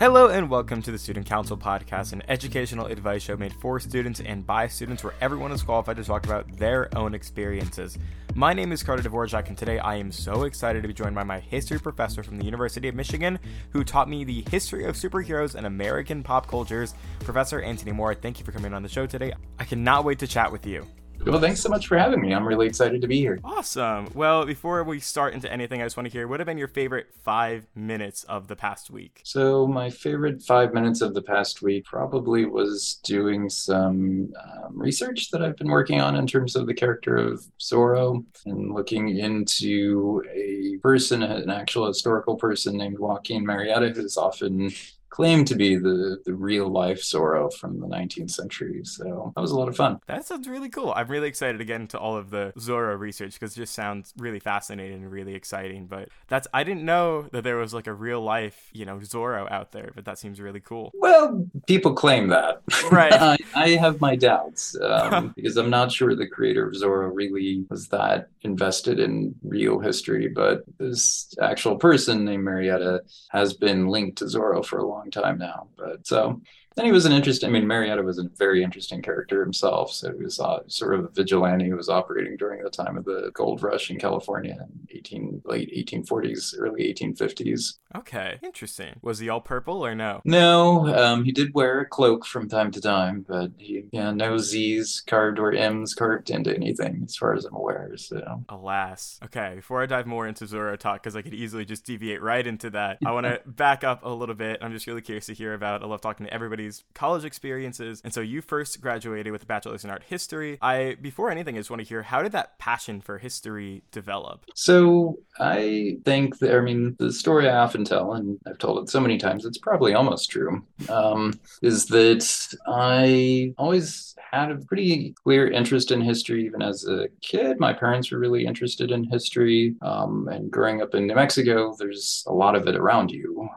Hello and welcome to the Student Counsel Podcast, an educational advice show made for students and by students where everyone is qualified to talk about their own experiences. My name is Carter Dvorak, and today I am so excited to be joined by my history professor from the University of Michigan, who taught me the history of superheroes and American pop cultures, Professor Anthony Mora. Thank you for coming on the show today. I cannot wait to chat with you. Well, thanks so much for having me. I'm really excited to be here. Awesome. Well, before we start into anything, I just want to hear what have been your favorite five minutes of the past week? So, my favorite five minutes of the past week probably was doing some um, research that I've been working on in terms of the character of Zorro and looking into a person, an actual historical person named Joaquin Murrieta, who's often claimed to be the, the real life Zorro from the 19th century. So that was a lot of fun. That sounds really cool. I'm really excited to get into all of the Zorro research because it just sounds really fascinating and really exciting. But that's, I didn't know that there was like a real life, you know, Zorro out there, but that seems really cool. Well, people claim that. Right. I, I, have my doubts um, because I'm not sure the creator of Zorro really was that invested in real history, but this actual person named Murrieta has been linked to Zorro for a long long time now. But so and he was an interesting. I mean, Murrieta was a very interesting character himself. So he was uh, sort of a vigilante who was operating during the time of the gold rush in California in 18 late 1840s, early 1850s. Okay, interesting. Was he all purple or no? No, um, he did wear a cloak from time to time, but he yeah no Z's carved or M's carved into anything as far as I'm aware. So alas. Okay, before I dive more into Zorro talk, because I could easily just deviate right into that, I want to back up a little bit. I'm just really curious to hear about. I love talking to everybody everybody's college experiences. And so you first graduated with a bachelor's in art history. I before anything, I just want to hear how did that passion for history develop? So I think that I mean the story I often tell, and I've told it so many times, it's probably almost true. Um, is that I always had a pretty clear interest in history even as a kid. My parents were really interested in history, um, and growing up in New Mexico, there's a lot of it around you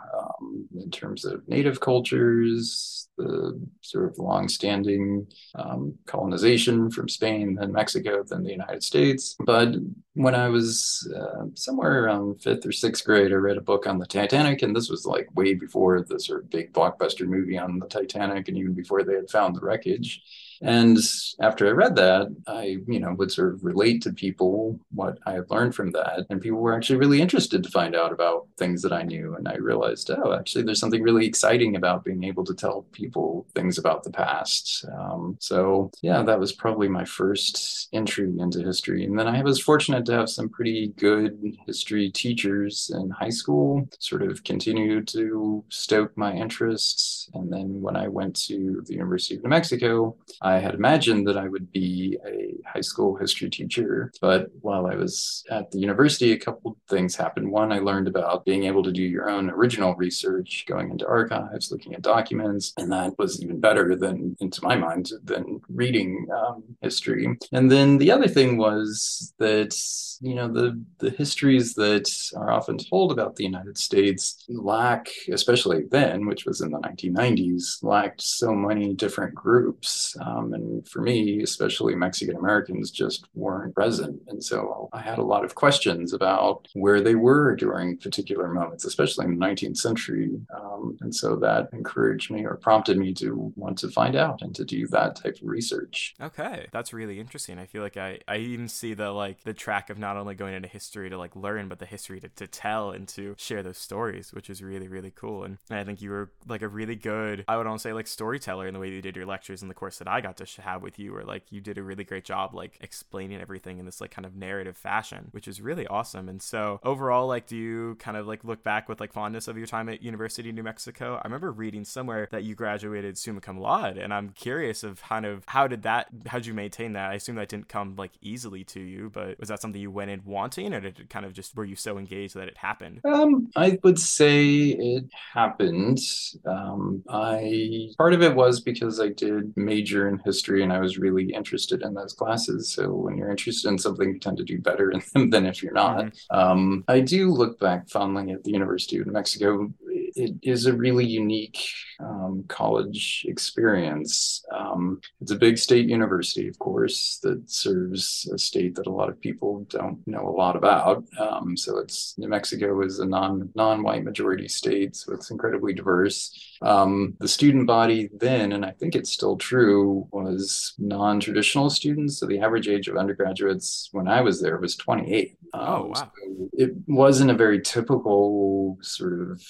in terms of native cultures, the sort of long-standing um, colonization from Spain, then Mexico, then the United States. But when I was uh, somewhere around fifth or sixth grade, I read a book on the Titanic, and this was like way before the sort of big blockbuster movie on the Titanic, and even before they had found the wreckage. And after I read that, I, you know, would sort of relate to people what I had learned from that. And people were actually really interested to find out about things that I knew. And I realized, oh, actually, there's something really exciting about being able to tell people things about the past. Um, so, yeah, that was probably my first entry into history. And then I was fortunate to have some pretty good history teachers in high school, sort of continue to stoke my interests. And then when I went to the University of New Mexico, I had imagined that I would be a high school history teacher. But while I was at the university, a couple things happened. One, I learned about being able to do your own original research, going into archives, looking at documents, and that was even better than, into my mind, than reading um, history. And then the other thing was that you know the the histories that are often told about the United States lack, especially then, which was in the 1990s, lacked so many different groups. Um, and for me, especially Mexican Americans, just weren't present. And so I had a lot of questions about where they were during particular moments, especially in the 19th century. Um, and so that encouraged me or prompted me to want to find out and to do that type of research. Okay, that's really interesting. I feel like I, I even see the like the track of not only going into history to like learn, but the history to, to tell and to share those stories, which is really, really cool. And, and I think you were like a really good, I would almost say like storyteller in the way you did your lectures in the course that I got to have with you, or like you did a really great job like explaining everything in this like kind of narrative fashion, which is really awesome. And so overall, like, do you kind of like look back with like fondness of your time at University of New Mexico? I remember reading somewhere that you graduated summa cum laude, and I'm curious of kind of how did that, how'd you maintain that? I assume that didn't come like easily to you, but was that something you went in wanting, or did it kind of just were you so engaged that it happened? Um, I would say it happened. Um, I part of it was because I did major in history and I was really interested in those classes. So when you're interested in something, you tend to do better in them than if you're not. Mm-hmm. Um, I do look back fondly at the University of New Mexico it is a really unique um, college experience. Um, it's a big state university, of course, that serves a state that a lot of people don't know a lot about. Um, so it's New Mexico is a non non white majority state, so it's incredibly diverse. Um, the student body then, and I think it's still true, was non traditional students. So the average age of undergraduates when I was there was 28. Um, oh, wow. So it wasn't a very typical sort of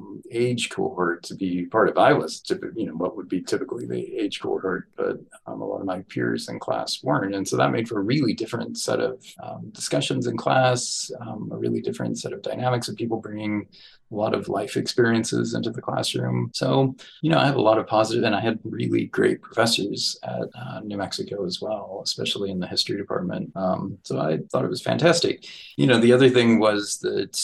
um, age cohort to be part of. I was, you know, what would be typically the age cohort, but um, a lot of my peers in class weren't. And so that made for a really different set of um, discussions in class, um, a really different set of dynamics of people bringing a lot of life experiences into the classroom. So, you know, I have a lot of positive, and I had really great professors at uh, New Mexico as well, especially in the history department. Um, so I thought it was fantastic. You know, the other thing was that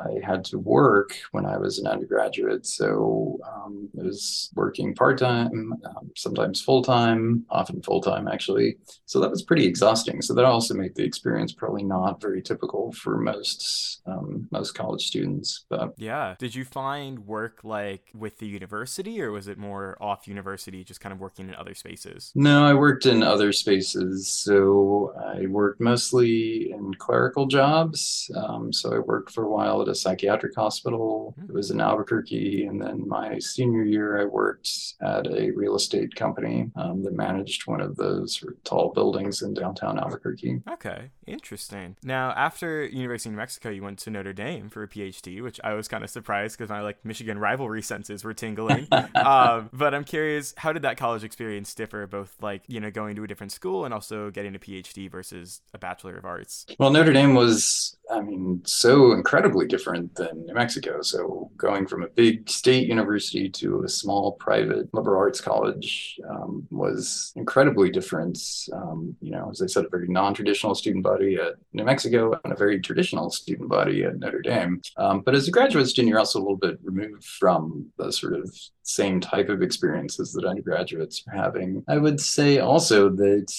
I had to work when I was an undergraduate. So um, I was working part time, um, sometimes full time, often full time actually. So that was pretty exhausting. So that also made the experience probably not very typical for most um, most college students. But yeah yeah. Did you find work like with the university or was it more off university, just kind of working in other spaces? No, I worked in other spaces. So I worked mostly in clerical jobs. Um, so I worked for a while at a psychiatric hospital. Hmm. It was in Albuquerque. And then my senior year, I worked at a real estate company um, that managed one of those sort of tall buildings in downtown Albuquerque. Okay, interesting. Now, after University of New Mexico, you went to Notre Dame for a PhD, which I was kind of surprised because my like Michigan rivalry senses were tingling. um, but I'm curious, how did that college experience differ, both like you know going to a different school and also getting a PhD versus a Bachelor of Arts? Well, Notre Dame was, I mean, so incredibly different than New Mexico. So going from a big state university to a small private liberal arts college um, was incredibly different. Um, you know, as I said, a very non-traditional student body at New Mexico and a very traditional student body at Notre Dame. Um, but as a graduate student, you're also a little bit removed from the sort of same type of experiences that undergraduates are having. I would say also that,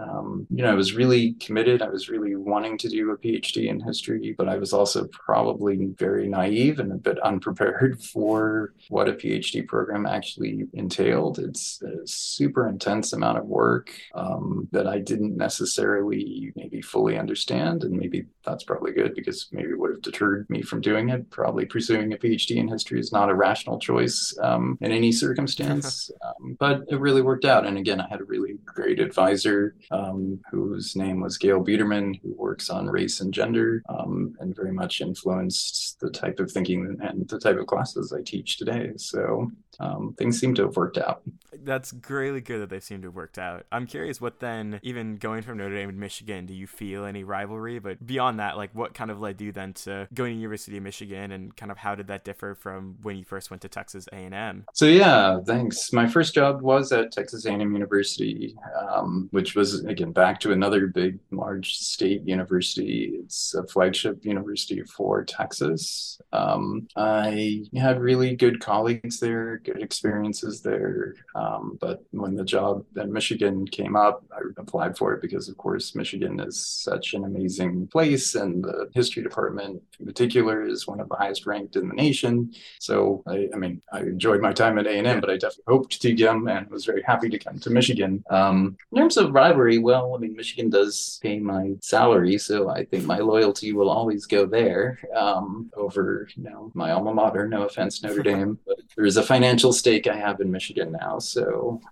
um, you know, I was really committed. I was really wanting to do a PhD in history, but I was also probably very naive and a bit unprepared for what a PhD program actually entailed. It's a super intense amount of work um, that I didn't necessarily maybe fully understand. And maybe that's probably good because maybe it would have deterred me from doing it. Probably pursuing a PhD in history is not a rational choice. Um, in any circumstance. um, but it really worked out. And again, I had a really great advisor um, whose name was Gail Bederman, who works on race and gender um, and very much influenced the type of thinking and the type of classes I teach today. So um, things seem to have worked out. That's really good that they seem to have worked out. I'm curious what then, even going from Notre Dame to Michigan, do you feel any rivalry? But beyond that, like what kind of led you then to going to University of Michigan and kind of how did that differ from when you first went to Texas A&M? So yeah, thanks. My first job was at Texas A&M University, um, which was again back to another big, large state university. It's a flagship university for Texas. Um, I had really good colleagues there, good experiences there. Um, but when the job at Michigan came up, I applied for it because, of course, Michigan is such an amazing place, and the history department in particular is one of the highest ranked in the nation. So I, I mean, I enjoyed my time at A and M, but I definitely hoped to come and was very happy to come to Michigan. Um, in terms of rivalry, well, I mean, Michigan does pay my salary, so I think my loyalty will always go there um, over, you know, my alma mater. No offense, Notre Dame, but there is a financial stake I have in Michigan now, so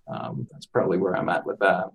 um, that's probably where I'm at with that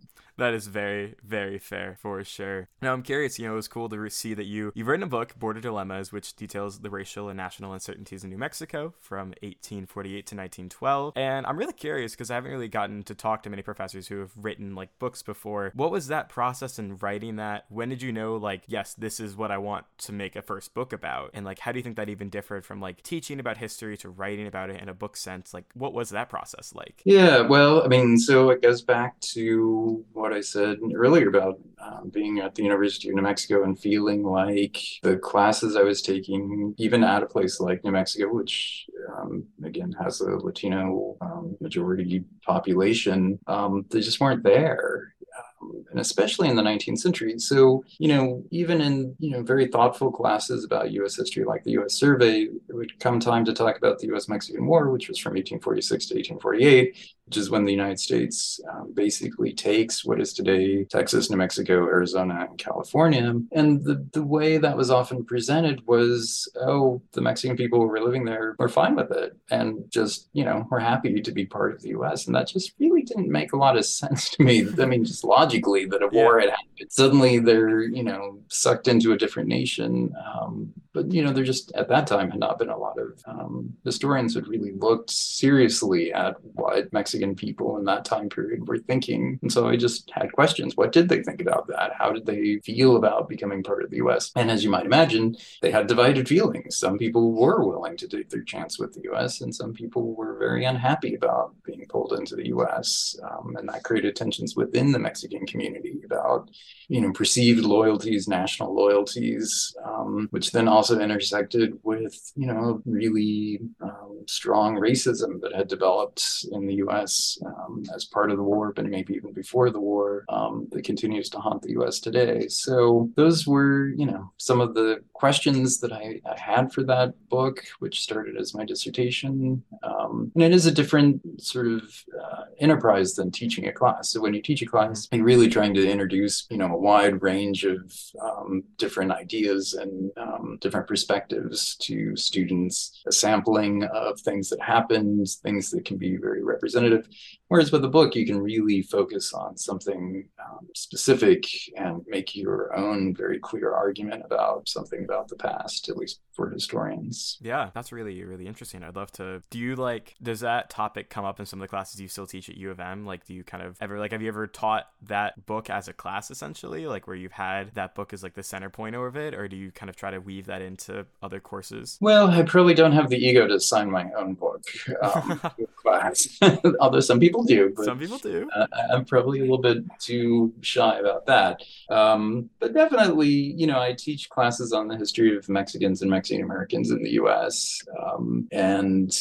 that is very very fair for sure. Now i'm curious you know it was cool to see that you you've written a book border dilemmas which details the racial and national uncertainties in new mexico from 1848 to 1912 and i'm really curious because i haven't really gotten to talk to many professors who have written like books before. What was that process in writing that? When did you know like yes this is what i want to make a first book about? And like how do you think that even differed from like teaching about history to writing about it in a book sense? Like what was that process like? Yeah well i mean so it goes back to what I said earlier about um, being at the University of New Mexico and feeling like the classes I was taking, even at a place like New Mexico, which um, again has a Latino um, majority population, um, they just weren't there. Um, and especially in the 19th century. So, you know, even in, you know, very thoughtful classes about US history like the US Survey, it would come time to talk about the US Mexican War, which was from 1846 to 1848 which is when the United States um, basically takes what is today Texas, New Mexico, Arizona, and California. And the, the way that was often presented was, oh, the Mexican people who were living there were fine with it and just, you know, were happy to be part of the US. And that just really didn't make a lot of sense to me. I mean, just logically, that a war had happened. Suddenly they're, you know, sucked into a different nation. Um, but, you know, there just at that time had not been a lot of um, historians had really looked seriously at what Mexican people in that time period were thinking. And so I just had questions. What did they think about that? How did they feel about becoming part of the US? And as you might imagine, they had divided feelings. Some people were willing to take their chance with the US, and some people were very unhappy about being pulled into the US. Um, and that created tensions within the Mexican community about, you know, perceived loyalties, national loyalties, um, which then also intersected with, you know, really um, strong racism that had developed in the US um, as part of the war, but maybe even before the war, um, that continues to haunt the US today. So those were, you know, some of the questions that I, I had for that book, which started as my dissertation. Um, and it is a different sort of uh, enterprise than teaching a class. So when you teach a class, you're really trying to introduce, you know, a wide range of um, different ideas and um, different perspectives to students, a sampling of things that happened, things that can be very representative Whereas with a book, you can really focus on something um, specific and make your own very clear argument about something about the past, at least for historians. Yeah, that's really, really interesting. I'd love to. Do you like, does that topic come up in some of the classes you still teach at U of M? Like, do you kind of ever, like, have you ever taught that book as a class essentially? Like, where you've had that book as like the center point of it? Or do you kind of try to weave that into other courses? Well, I probably don't have the ego to sign my own book um, class, although some people do. But, some people do. Uh, I'm probably a little bit too shy about that. Um, but definitely, you know, I teach classes on the history of Mexicans and Mexican Americans in the U.S. Um, and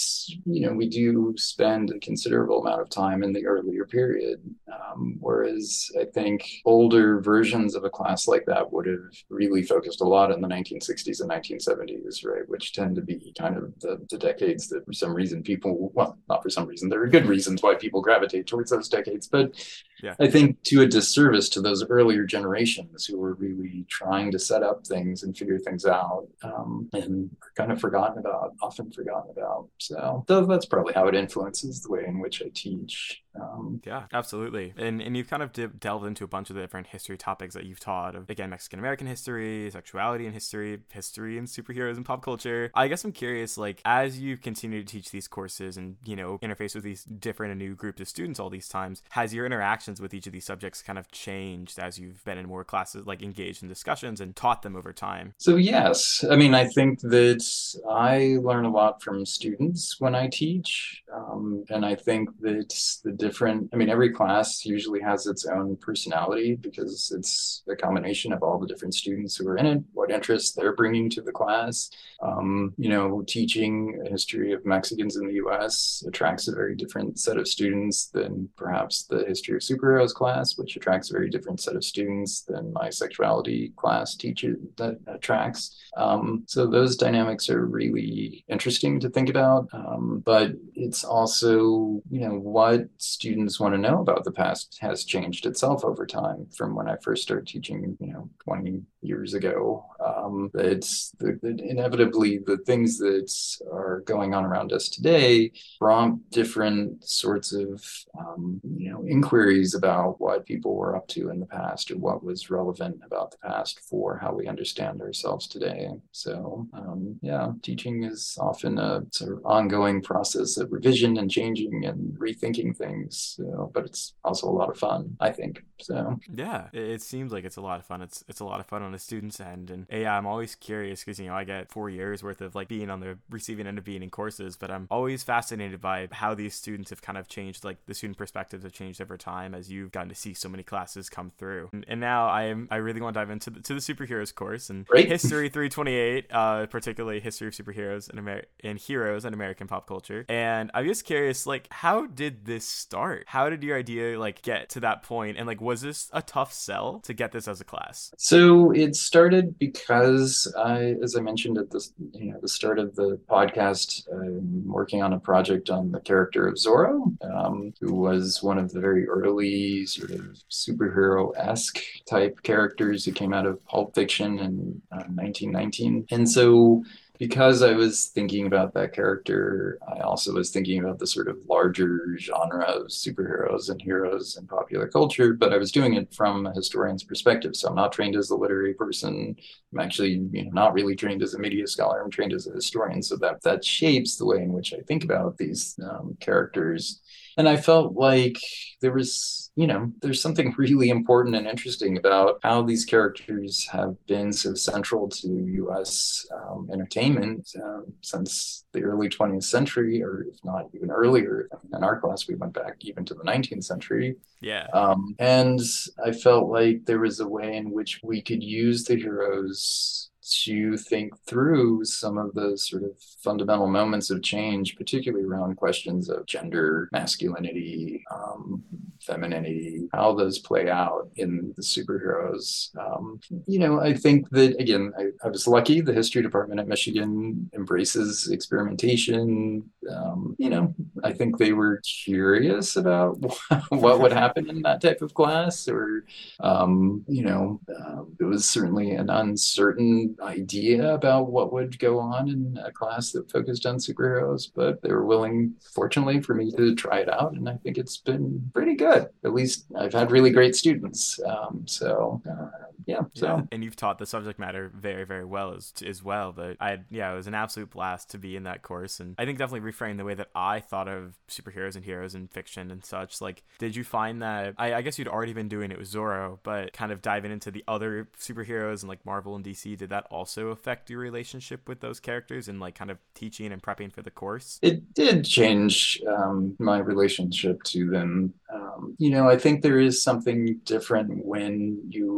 you know, we do spend a considerable amount of time in the earlier period, um, whereas I think older versions of a class like that would have really focused a lot in the 1960s and 1970s, right, which tend to be kind of the, the decades that, for some reason, people well, not for some reason, there are good reasons why people gravitate towards those decades, but yeah. I think to a disservice to those earlier generations who were really trying to set up things and figure things out um, and kind of forgotten about, often forgotten about. So that's probably how it influences the way in which I teach. Um, yeah, absolutely. And and you've kind of de- delved into a bunch of the different history topics that you've taught of again Mexican American history, sexuality and history, history and superheroes and pop culture. I guess I'm curious, like as you continue to teach these courses and you know interface with these different and new groups of students all these times, has your interactions with each of these subjects kind of changed as you've been in more classes, like engaged in discussions and taught them over time? So yes, I mean I think that I learn a lot from students when I teach, um, and I think that the different i mean every class usually has its own personality because it's a combination of all the different students who are in it what interests they're bringing to the class um, you know teaching a history of mexicans in the us attracts a very different set of students than perhaps the history of superheroes class which attracts a very different set of students than my sexuality class teaches that attracts um, so those dynamics are really interesting to think about um, but it's also you know what students want to know about the past has changed itself over time from when I first started teaching, you know, 20 years ago. Um, it's the, the, inevitably the things that are going on around us today prompt different sorts of, um, you know, inquiries about what people were up to in the past or what was relevant about the past for how we understand ourselves today. So, um, yeah, teaching is often a sort of ongoing process of revision and changing and rethinking things but it's also a lot of fun, I think. So yeah, it, seems like it's a lot of fun. It's it's a lot of fun on the students' end, and yeah, I'm always curious because you know I get four years worth of like being on the receiving end of being in courses, but I'm always fascinated by how these students have kind of changed, like the student perspectives have changed over time as you've gotten to see so many classes come through. And, and now I am I really want to dive into the, to the superheroes course and Great. history 328, uh, particularly history of superheroes and Amer- and heroes and American pop culture. And I'm just curious, like, how did this start? How did your idea like get to that point? And like, was this a tough sell to get this as a class? So it started because I, as I mentioned at the you know the start of the podcast, I'm working on a project on the character of Zorro, um, who was one of the very early sort of superhero esque type characters that came out of Pulp Fiction in uh, 1919, and so because I was thinking about that character, I also was thinking about the sort of larger genre of superheroes and heroes in popular culture, but I was doing it from a historian's perspective. So I'm not trained as a literary person. I'm actually, you know, not really trained as a media scholar. I'm trained as a historian. So that that shapes the way in which I think about these um, characters. And I felt like there was, you know, there's something really important and interesting about how these characters have been so central to US um, entertainment um, since the early 20th century, or if not even earlier. In our class, we went back even to the 19th century. Yeah. Um, and I felt like there was a way in which we could use the heroes to think through some of the sort of fundamental moments of change, particularly around questions of gender, masculinity, um, femininity, how those play out in the superheroes. Um, you know, I think that, again, I, I, was lucky. The history department at Michigan embraces experimentation. Um, you know, I think they were curious about what would happen in that type of class, or, um, you know, uh, it was certainly an uncertain idea about what would go on in a class that focused on superheroes, but they were willing, fortunately, for me to try it out. And I think it's been pretty good. At least I've had really great students. Um, so, uh, yeah, so. Yeah. And you've taught the subject matter very, very well as, as well. But I, yeah, it was an absolute blast to be in that course. And I think definitely reframed the way that I thought of superheroes and heroes and fiction and such. Like, did you find that, I, I guess you'd already been doing it with Zorro, but kind of diving into the other superheroes and like Marvel and DC, did that also affect your relationship with those characters and like kind of teaching and prepping for the course? It did change um, my relationship to them. Um, you know, I think there is something different when you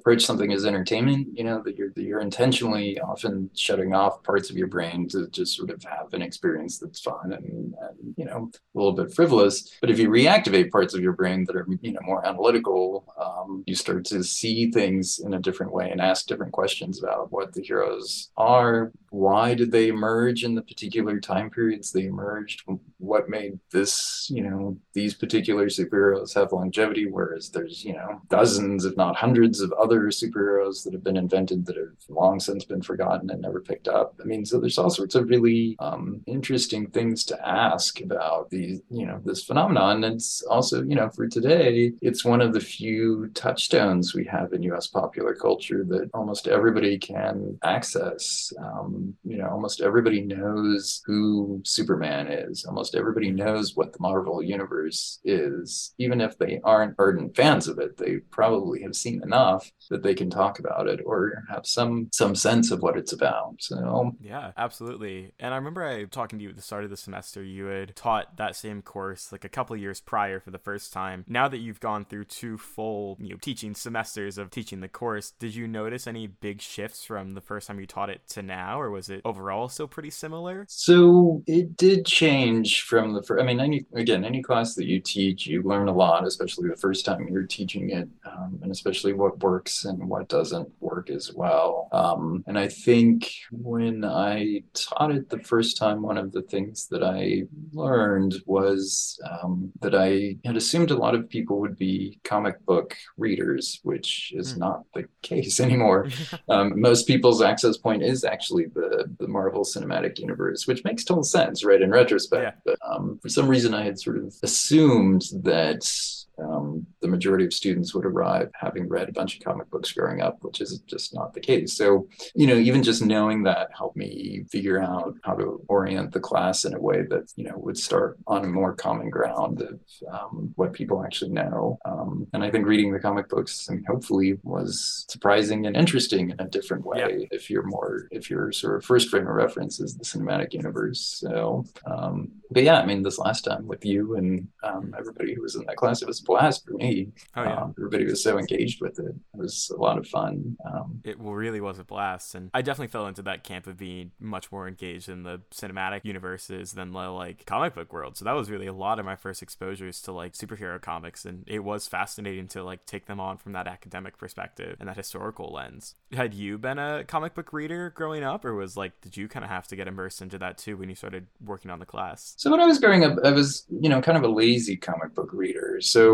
approach something as entertainment. You know that you're that you're intentionally often shutting off parts of your brain to just sort of have an experience that's fun and, and you know a little bit frivolous. But if you reactivate parts of your brain that are you know more analytical, um, you start to see things in a different way and ask different questions about what the heroes are. Why did they emerge in the particular time periods they emerged? What made this, you know, these particular superheroes have longevity, whereas there's, you know, dozens, if not hundreds of other superheroes that have been invented that have long since been forgotten and never picked up. I mean, so there's all sorts of really um, interesting things to ask about these, you know, this phenomenon. And it's also, you know, for today, it's one of the few touchstones we have in US popular culture that almost everybody can access. Um, you know, almost everybody knows who Superman is. Almost everybody knows what the Marvel universe is. Even if they aren't ardent fans of it, they probably have seen enough that they can talk about it or have some some sense of what it's about. So yeah, absolutely. And I remember I talking to you at the start of the semester. You had taught that same course like a couple years prior for the first time. Now that you've gone through two full you know teaching semesters of teaching the course, did you notice any big shifts from the first time you taught it to now, or was it overall still pretty similar? So it did change from the first. I mean, any again, any class that you teach, you learn a lot, especially the first time you're teaching it, um, and especially what works and what doesn't work as well. Um, and I think when I taught it the first time, one of the things that I learned was um, that I had assumed a lot of people would be comic book readers, which is mm. not the case anymore. um, most people's access point is actually the, the Marvel Cinematic Universe, which makes total sense, right, in retrospect. But um, for some reason, I had sort of assumed that um, the majority of students would arrive having read a bunch of comic books growing up, which is just not the case. So, you know, even just knowing that helped me figure out how to orient the class in a way that, you know, would start on a more common ground of um, what people actually know. Um, and I think reading the comic books and hopefully was surprising and interesting in a different way yeah. if you're more, if your sort of first frame of reference is the cinematic universe. So, um, but yeah, I mean, this last time with you and um, everybody who was in that class, it was blast for me. Oh, yeah. Um, everybody was so engaged with it. It was a lot of fun. Um, it really was a blast, and I definitely fell into that camp of being much more engaged in the cinematic universes than the like comic book world. So that was really a lot of my first exposures to like superhero comics, and it was fascinating to like take them on from that academic perspective and that historical lens. Had you been a comic book reader growing up, or was like did you kind of have to get immersed into that too when you started working on the class? So when I was growing up, I was you know kind of a lazy comic book reader. So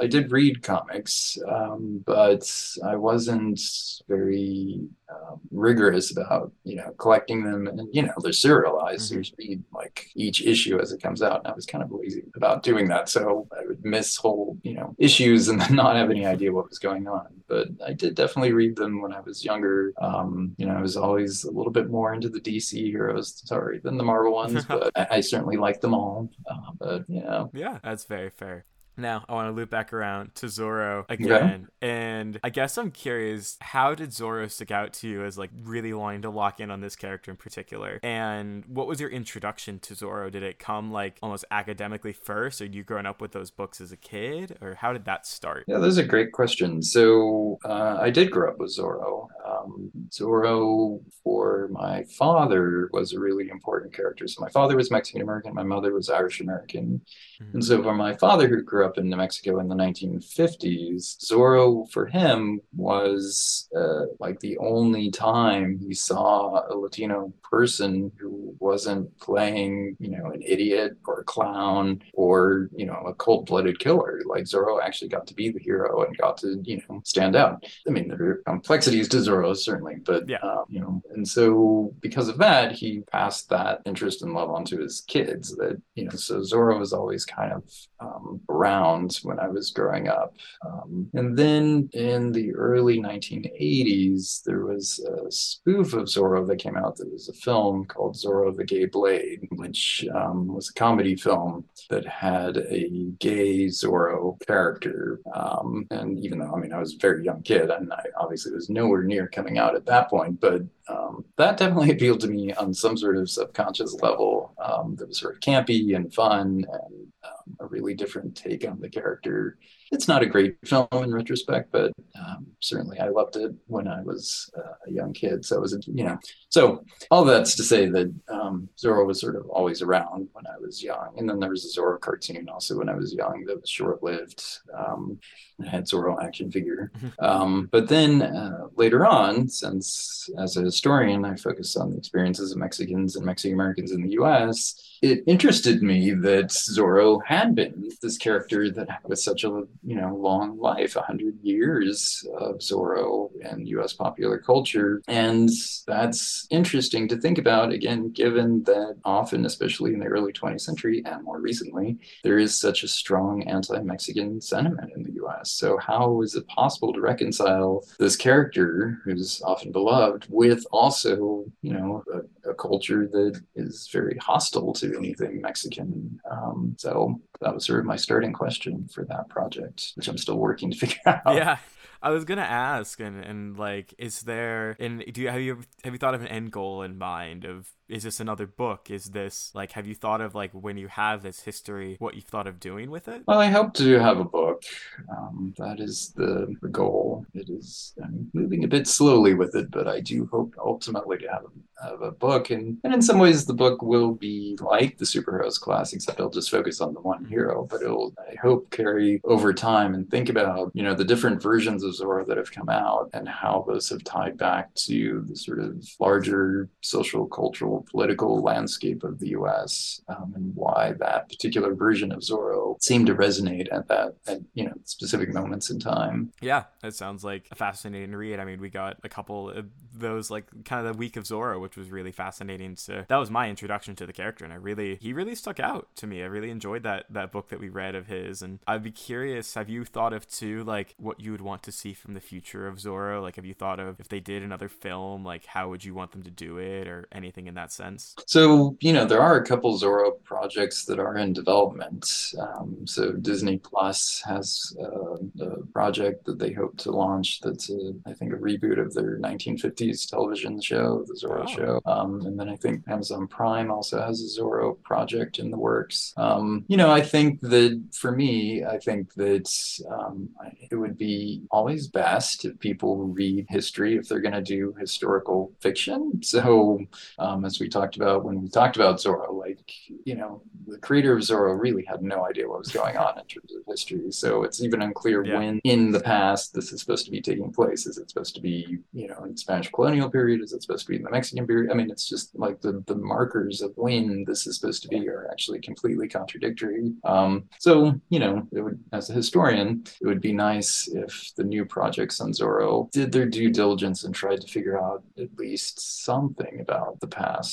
I did read comics, um, but I wasn't very um, rigorous about you know collecting them. And you know they're serialized. Mm-hmm. so you read like each issue as it comes out. And i was kind of lazy about doing that. So i would miss whole you know issues and not have any idea what was going on. But i did definitely read them when i was younger. Um, you know i was always a little bit more into the dc heroes. Sorry than the marvel ones but I, I, certainly like them all. Uh, but you know. Yeah that's very fair now, I want to loop back around to Zorro again. Yeah. And I guess I'm curious, how did Zorro stick out to you as like really wanting to lock in on this character in particular? And what was your introduction to Zorro? Did it come like almost academically first, or you growing up with those books as a kid? Or how did that start? Yeah, those are great questions. So uh, I did grow up with Zorro. Um, Zorro, for my father, was a really important character. So my father was Mexican American, my mother was Irish American. Mm-hmm. And so for my father, who grew up in New Mexico in the 1950s, Zorro for him was uh, like the only time he saw a Latino person who wasn't playing, you know, an idiot or a clown or, you know, a cold blooded killer. Like Zorro actually got to be the hero and got to, you know, stand out. I mean, there are complexities to Zorro, certainly, but, yeah. Uh, you know, and so because of that, he passed that interest and love onto his kids that, you know, so Zorro was always kind of um, around when I was growing up. Um, and then in the early 1980s, there was a spoof of Zorro that came out that was a film called Zorro the Gay Blade, which um, was a comedy film that had a gay Zorro character. Um, and even though, I mean, I was a very young kid and I obviously was nowhere near coming out at that point, but um, that definitely appealed to me on some sort of subconscious level um, that was sort of campy and fun and um, a really different take on the character it's not a great film in retrospect, but um, certainly I loved it when I was uh, a young kid. So it was, you know, so all that's to say that um, Zorro was sort of always around when I was young. And then there was a Zorro cartoon also when I was young that was short lived. Um, it had Zorro action figure. Mm-hmm. Um, but then uh, later on, since as a historian, I focused on the experiences of Mexicans and Mexican Americans in the US it interested me that Zorro had been this character that was such a you know long life, a hundred years of Zorro in U.S. popular culture, and that's interesting to think about. Again, given that often, especially in the early 20th century and more recently, there is such a strong anti-Mexican sentiment in the So how is it possible to reconcile this character who's often beloved with also you know a, a culture that is very hostile to anything Mexican. Um, so that was sort of my starting question for that project, which I'm still working to figure out. Yeah. I was gonna ask, and, and like, is there, and do you have you have you thought of an end goal in mind of is this another book? Is this like have you thought of like when you have this history, what you've thought of doing with it? Well, I hope to have a book. Um, that is the, the goal. It is I'm moving a bit slowly with it, but I do hope ultimately to have a, have a book. And, and in some ways, the book will be like the superheroes class, except it'll just focus on the one hero. But it'll I hope carry over time and think about you know the different versions of Zorro that have come out and how those have tied back to the sort of larger social cultural political landscape of the U.S. Um, and why that particular version of Zorro seemed to resonate at that at you know specific moments in time. Yeah, it sounds like a fascinating read. I mean, we got a couple of those like kind of the week of Zorro, which was really fascinating. So that was my introduction to the character, and I really he really stuck out to me. I really enjoyed that that book that we read of his, and I'd be curious. Have you thought of too like what you would want to see from the future of Zorro? Like, have you thought of if they did another film, like how would you want them to do it, or anything in that sense? So you know there are a couple Zorro projects that are in development. Um, so Disney Plus has uh, a project that they hope to launch. That's a, I think a reboot of their 1950s television show, the Zorro show. Um, and then I think Amazon Prime also has a Zorro project in the works. Um, you know, I think that for me, I think that um, it would be always best if people read history if they're going to do historical fiction. So, um, as we talked about when we talked about Zorro, like, you know, the creator of Zorro really had no idea what was going on in terms of history. So it's even unclear yeah. when in the past this is supposed to be taking place. Is it supposed to be, you know, in the Spanish colonial period? Is it supposed to be in the Mexican period? I mean, it's just like the, the markers of when this is supposed to be are actually completely contradictory. Um, so, you know, it would, as a historian, it would be nice if the new projects on Zorro did their due diligence and tried to figure out at least something about the past.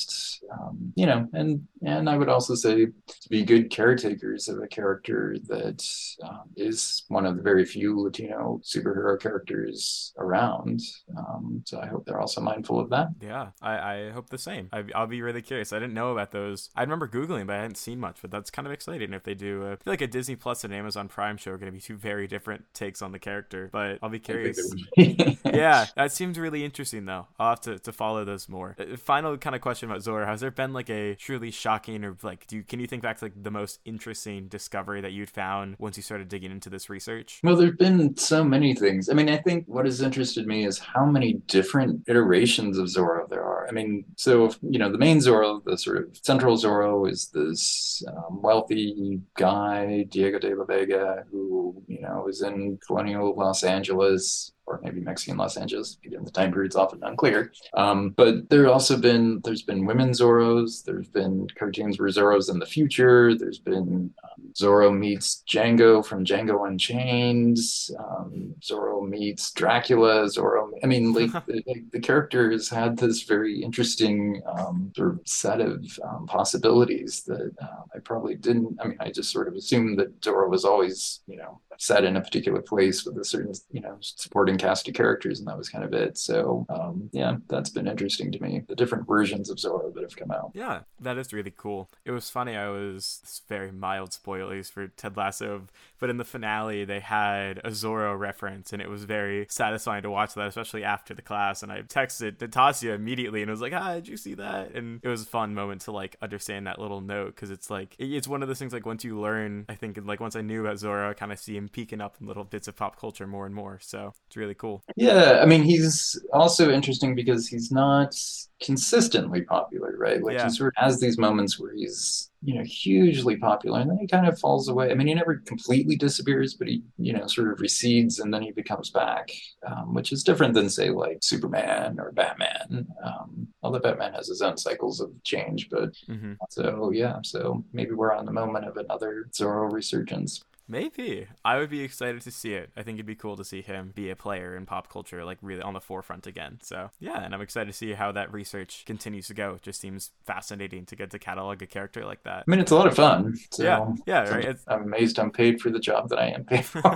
Um, you know, and and I would also say to be good caretakers of a character that um, is one of the very few Latino superhero characters around. Um, so I hope they're also mindful of that. Yeah, I, I hope the same. I, will be really curious. I didn't know about those. I remember Googling, but I hadn't seen much, but that's kind of exciting if they do. A, I feel like a Disney Plus and Amazon Prime show are going to be two very different takes on the character, but I'll be curious. yeah, that seems really interesting though. I'll have to, to follow those more. Uh, final kind of question about Zorro. Has there been like a truly shocking or like, do you, can you think back to like the most interesting discovery that you'd found once you started digging into this research? Well, there's been so many things. I mean, I think what has interested me is how many different iterations of Zorro there are. I mean, so you know, the main Zorro, the sort of central Zorro, is this um, wealthy guy, Diego de la Vega, who you know is in colonial Los Angeles or maybe Mexican Los Angeles. Again, the time period's often unclear. Um, but there also been there's been women Zorros. There's been cartoons where Zorro's in the future. There's been um, Zorro meets Django from Django Unchained. Um, Zorro meets Dracula. Zorro. I mean, like the, the, characters had this very interesting um, sort of set of um, possibilities that uh, I probably didn't. I mean, I just sort of assumed that Zorro was always you know set in a particular place with a certain you know supporting cast of characters and that was kind of it. So um, yeah that's been interesting to me. The different versions of Zorro that have come out. Yeah that is really cool. It was funny I was very mild spoilers for Ted Lasso but in the finale they had a Zorro reference and it was very satisfying to watch that especially after the class. And I texted Natasha immediately and was like ah did you see that? And it was a fun moment to like understand that little note because it's like it's one of those things like once you learn I think like once I knew about Zorro I kind of see him peeking up in little bits of pop culture more and more so it's really cool. Yeah I mean he's also interesting because he's not consistently popular right? Like yeah. he sort of has these moments where he's you know hugely popular and then he kind of falls away. I mean he never completely disappears but he you know sort of recedes and then he becomes back um, which is different than say like superman or batman. Um, although batman has his own cycles of change but mm-hmm. so yeah so maybe we're on the moment of another zorro resurgence Maybe. I would be excited to see it. I think it'd be cool to see him be a player in pop culture, like really on the forefront again. So, yeah, and I'm excited to see how that research continues to go. It just seems fascinating to get to catalog a character like that. I mean, it's a lot of fun. So yeah, yeah, right. It's... I'm amazed I'm paid for the job that I am paid for.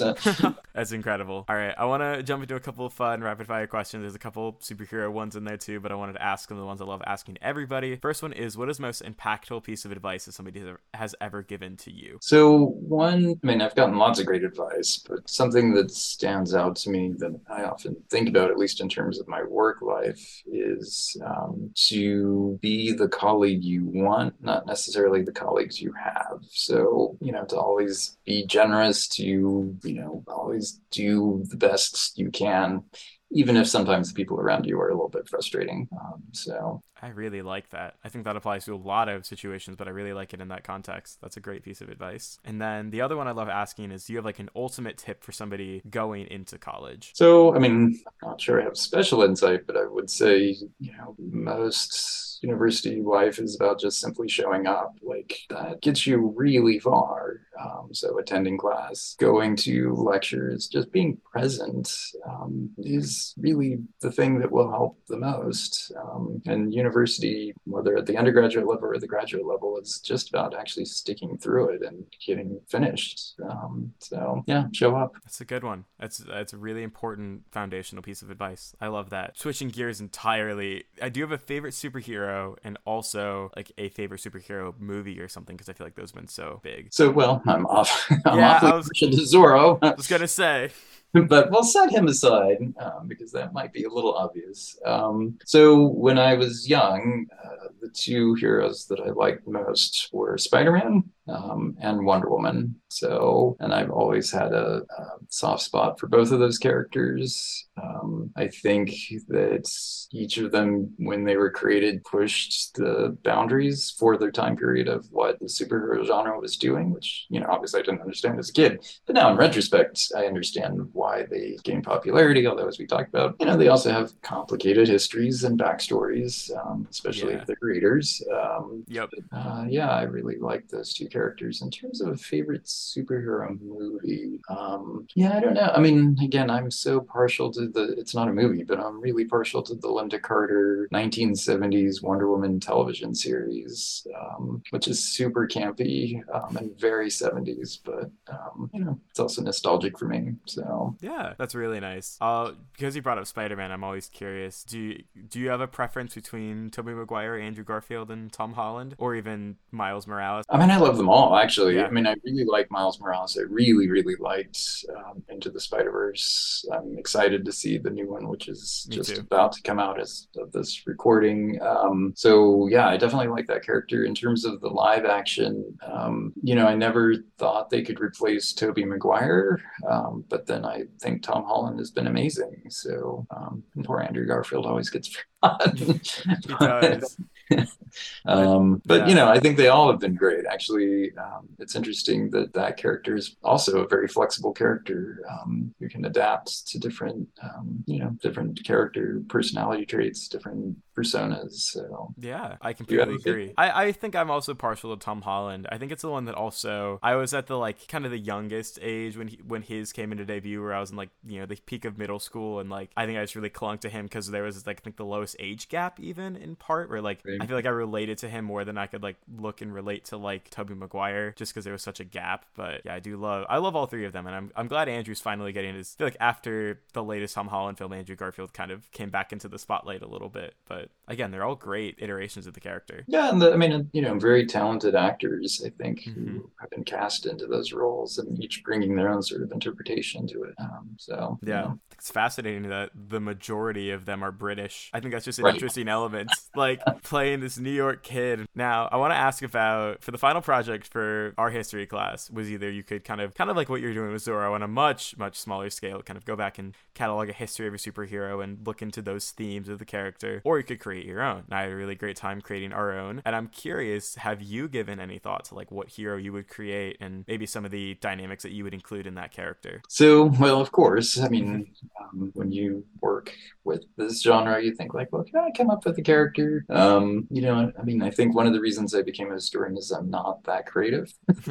Uh, That's incredible. All right, I want to jump into a couple of fun rapid fire questions. There's a couple superhero ones in there too, but I wanted to ask them the ones I love asking everybody. First one is what is most impactful piece of advice that somebody has ever given to you? So, one one, I mean, I've gotten lots of great advice, but something that stands out to me that I often think about, at least in terms of my work life, is um, to be the colleague you want, not necessarily the colleagues you have. So, you know, to always be generous, to, you know, always do the best you can even if sometimes the people around you are a little bit frustrating. Um, so I really like that. I think that applies to a lot of situations, but I really like it in that context. That's a great piece of advice. And then the other one I love asking is do you have like an ultimate tip for somebody going into college? So, I mean, I'm not sure I have special insight, but I would say, you know, most university life is about just simply showing up. Like that gets you really far. Um, so attending class, going to lectures, just being present um, is really the thing that will help the most. Um, and university, whether at the undergraduate level or the graduate level, is just about actually sticking through it and getting finished. Um, so yeah, show up. That's a good one. That's that's a really important foundational piece of advice. I love that. Switching gears entirely, I do have a favorite superhero and also like a favorite superhero movie or something because I feel like those have been so big. So well, I'm off. I'm yeah, awfully I was, to Zorro. I was gonna say. but we'll set him aside um, because that might be a little obvious. Um, so when I was young, uh, the two heroes that I liked most were Spider-Man um, and Wonder Woman. So, and I've always had a, a soft spot for both of those characters. Um, I think that each of them, when they were created, pushed the boundaries for their time period of what the superhero genre was doing, which, you know, obviously I didn't understand as a kid. But now in retrospect, I understand why they gained popularity. Although, as we talked about, you know, they also have complicated histories and backstories, um, especially yeah. the creators. Um, yep. Uh, yeah, I really like those two characters characters. In terms of a favorite superhero movie, um, yeah, I don't know. I mean, again, I'm so partial to the. It's not a movie, but I'm really partial to the Lynda Carter 1970s Wonder Woman television series, um, which is super campy um, and very 70s, but um, you know, it's also nostalgic for me. So yeah, that's really nice. Uh, because you brought up Spider-Man, I'm always curious. Do you, do you have a preference between Tobey Maguire, Andrew Garfield, and Tom Holland, or even Miles Morales? I mean, I love them them all actually. Yeah. I mean, I really like Miles Morales. I really, really liked um, Into the Spider Verse. I'm excited to see the new one, which is Me just too. about to come out as of this recording. Um, so yeah, I definitely like that character. In terms of the live action, um, you know, I never thought they could replace Tobey Maguire, um, but then I think Tom Holland has been amazing. So um, poor Andrew Garfield always gets forgotten. um, but yeah. you know, I think they all have been great. Actually, um, it's interesting that that character is also a very flexible character um, who can adapt to different, um, you know, different character personality traits, different personas. So yeah, I completely agree. I, I think I'm also partial to Tom Holland. I think it's the one that also I was at the like kind of the youngest age when he when his came into debut, where I was in like you know the peak of middle school, and like I think I just really clung to him because there was like I think the lowest age gap even in part where like I feel like I related to him more than I could like look and relate to like Tobey Maguire just because there was such a gap. But yeah, I do love I love all three of them, and I'm I'm glad Andrew's finally getting his. I feel like after the latest Tom Holland film, Andrew Garfield kind of came back into the spotlight a little bit. But again, they're all great iterations of the character. Yeah, and the, I mean, you know, very talented actors. I think mm-hmm. who have been cast into those roles, and each bringing their own sort of interpretation to it. Um, so yeah, you know. It's fascinating that the majority of them are British. I think that's just an right. interesting element. like playing this New York kid. Now, I want to ask about for the final project for our history class was either you could kind of kind of like what you're doing with Zorro on a much much smaller scale, kind of go back and catalog a history of a superhero and look into those themes of the character, or you could create your own. And I had a really great time creating our own. And I'm curious, have you given any thought to like what hero you would create and maybe some of the dynamics that you would include in that character? So, well, of course. I mean, um, when you work with this genre, you think like, well, can I come up with a character? Um, you know, I mean, I think one of the reasons I became a historian is I'm not that creative.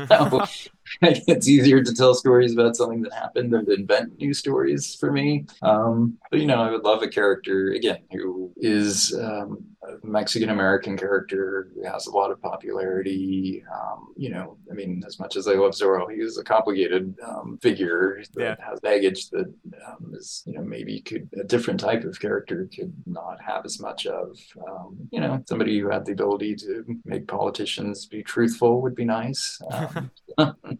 it's easier to tell stories about something that happened than to invent new stories for me. Um, but you know, I would love a character again who is um, Mexican American character who has a lot of popularity. Um, you know, I mean, as much as I love Zorro, he is a complicated um, figure that yeah. has baggage that um, is, you know, maybe could a different type of character could not have as much of. Um, you know, somebody who had the ability to make politicians be truthful would be nice.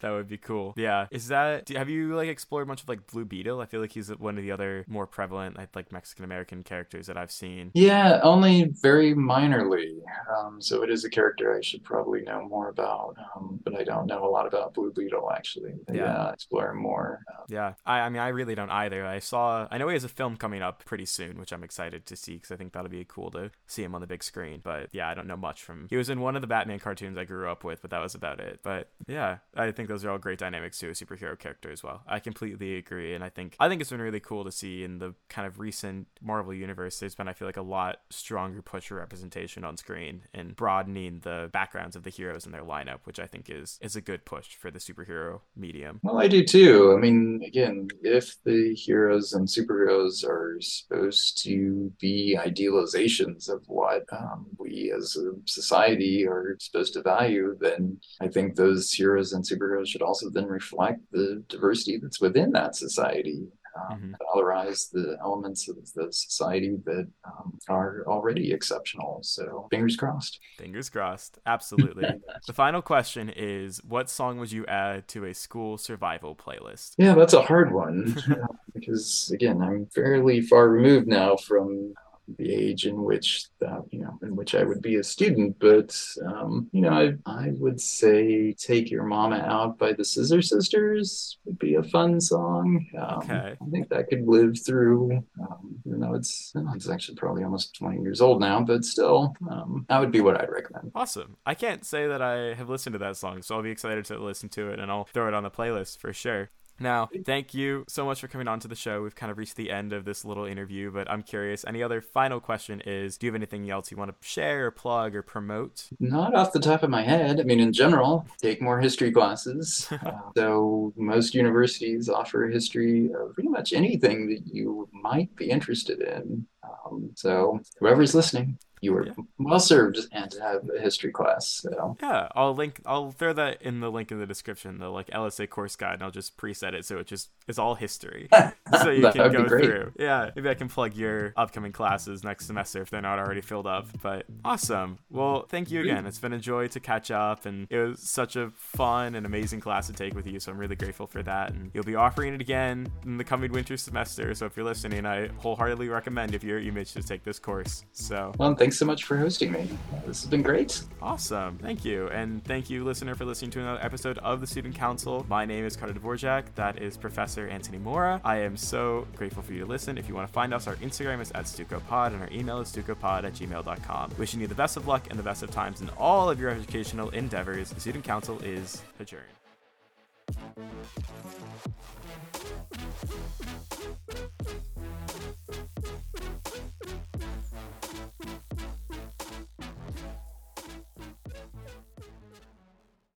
That would be cool. Yeah. Is that do, have you like explored much of like Blue Beetle? I feel like he's one of the other more prevalent like Mexican American characters that I've seen. Yeah, only very minorly. Um, so it is a character I should probably know more about, um, but I don't know a lot about Blue Beetle actually. But yeah. yeah, explore more. Um, yeah, I, I mean I really don't either. I saw I know he has a film coming up pretty soon, which I'm excited to see because I think that'll be cool to see him on the big screen. But yeah, I don't know much from. He was in one of the Batman cartoons I grew up with, but that was about it. But yeah, I think those are all great dynamics to a superhero character as well. I completely agree, and I think I think it's been really cool to see in the kind of recent Marvel universe. There's been I feel like a lot stronger push for representation on screen and broadening the backgrounds of the heroes in their lineup, which I think is is a good push for the superhero medium. Well, I do too. I mean, again, if the heroes and superheroes are supposed to be idealizations of what um, we as a society are supposed to value, then I think those heroes and superheroes should also then reflect the diversity that's within that society um, mm-hmm. valorize the elements of the society that um, are already exceptional. So fingers crossed. Fingers crossed. Absolutely. the final question is what song would you add to a school survival playlist? Yeah, that's a hard one because, again, I'm fairly far removed now from the age in which that you know in which I would be a student. But um, you know, I I would say "Take Your Mama Out" by the Scissor Sisters would be a fun song. Um, okay. I think that could live through. Um, even though it's it's actually probably almost 20 years old now, but still, um, that would be what I'd recommend. Awesome. I can't say that I have listened to that song, so I'll be excited to listen to it, and I'll throw it on the playlist for sure. Now, thank you so much for coming on to the show. We've kind of reached the end of this little interview, but I'm curious. Any other final question is do you have anything else you want to share or plug or promote? Not off the top of my head. I mean, in general, take more history classes. uh, so, most universities offer history of pretty much anything that you might be interested in. Um, so, whoever's listening, you are yeah. Well served and to have a history class. So yeah, I'll link. I'll throw that in the link in the description. The like LSA course guide, and I'll just preset it so it just is all history, so you can go through. Yeah, maybe I can plug your upcoming classes next semester if they're not already filled up. But awesome. Well, thank you again. It's been a joy to catch up, and it was such a fun and amazing class to take with you. So I'm really grateful for that. And you'll be offering it again in the coming winter semester. So if you're listening, I wholeheartedly recommend if you're UMich to take this course. So well, thanks so much for hosting me. This has been great. Awesome. Thank you. And thank you, listener, for listening to another episode of the Student Counsel. My name is Carter Dvorak. That is Professor Anthony Mora. I am so grateful for you to listen. If you want to find us, our Instagram is at StucoPod and our email is StucoPod at gmail.com. Wishing you the best of luck and the best of times in all of your educational endeavors. The Student Counsel is adjourned.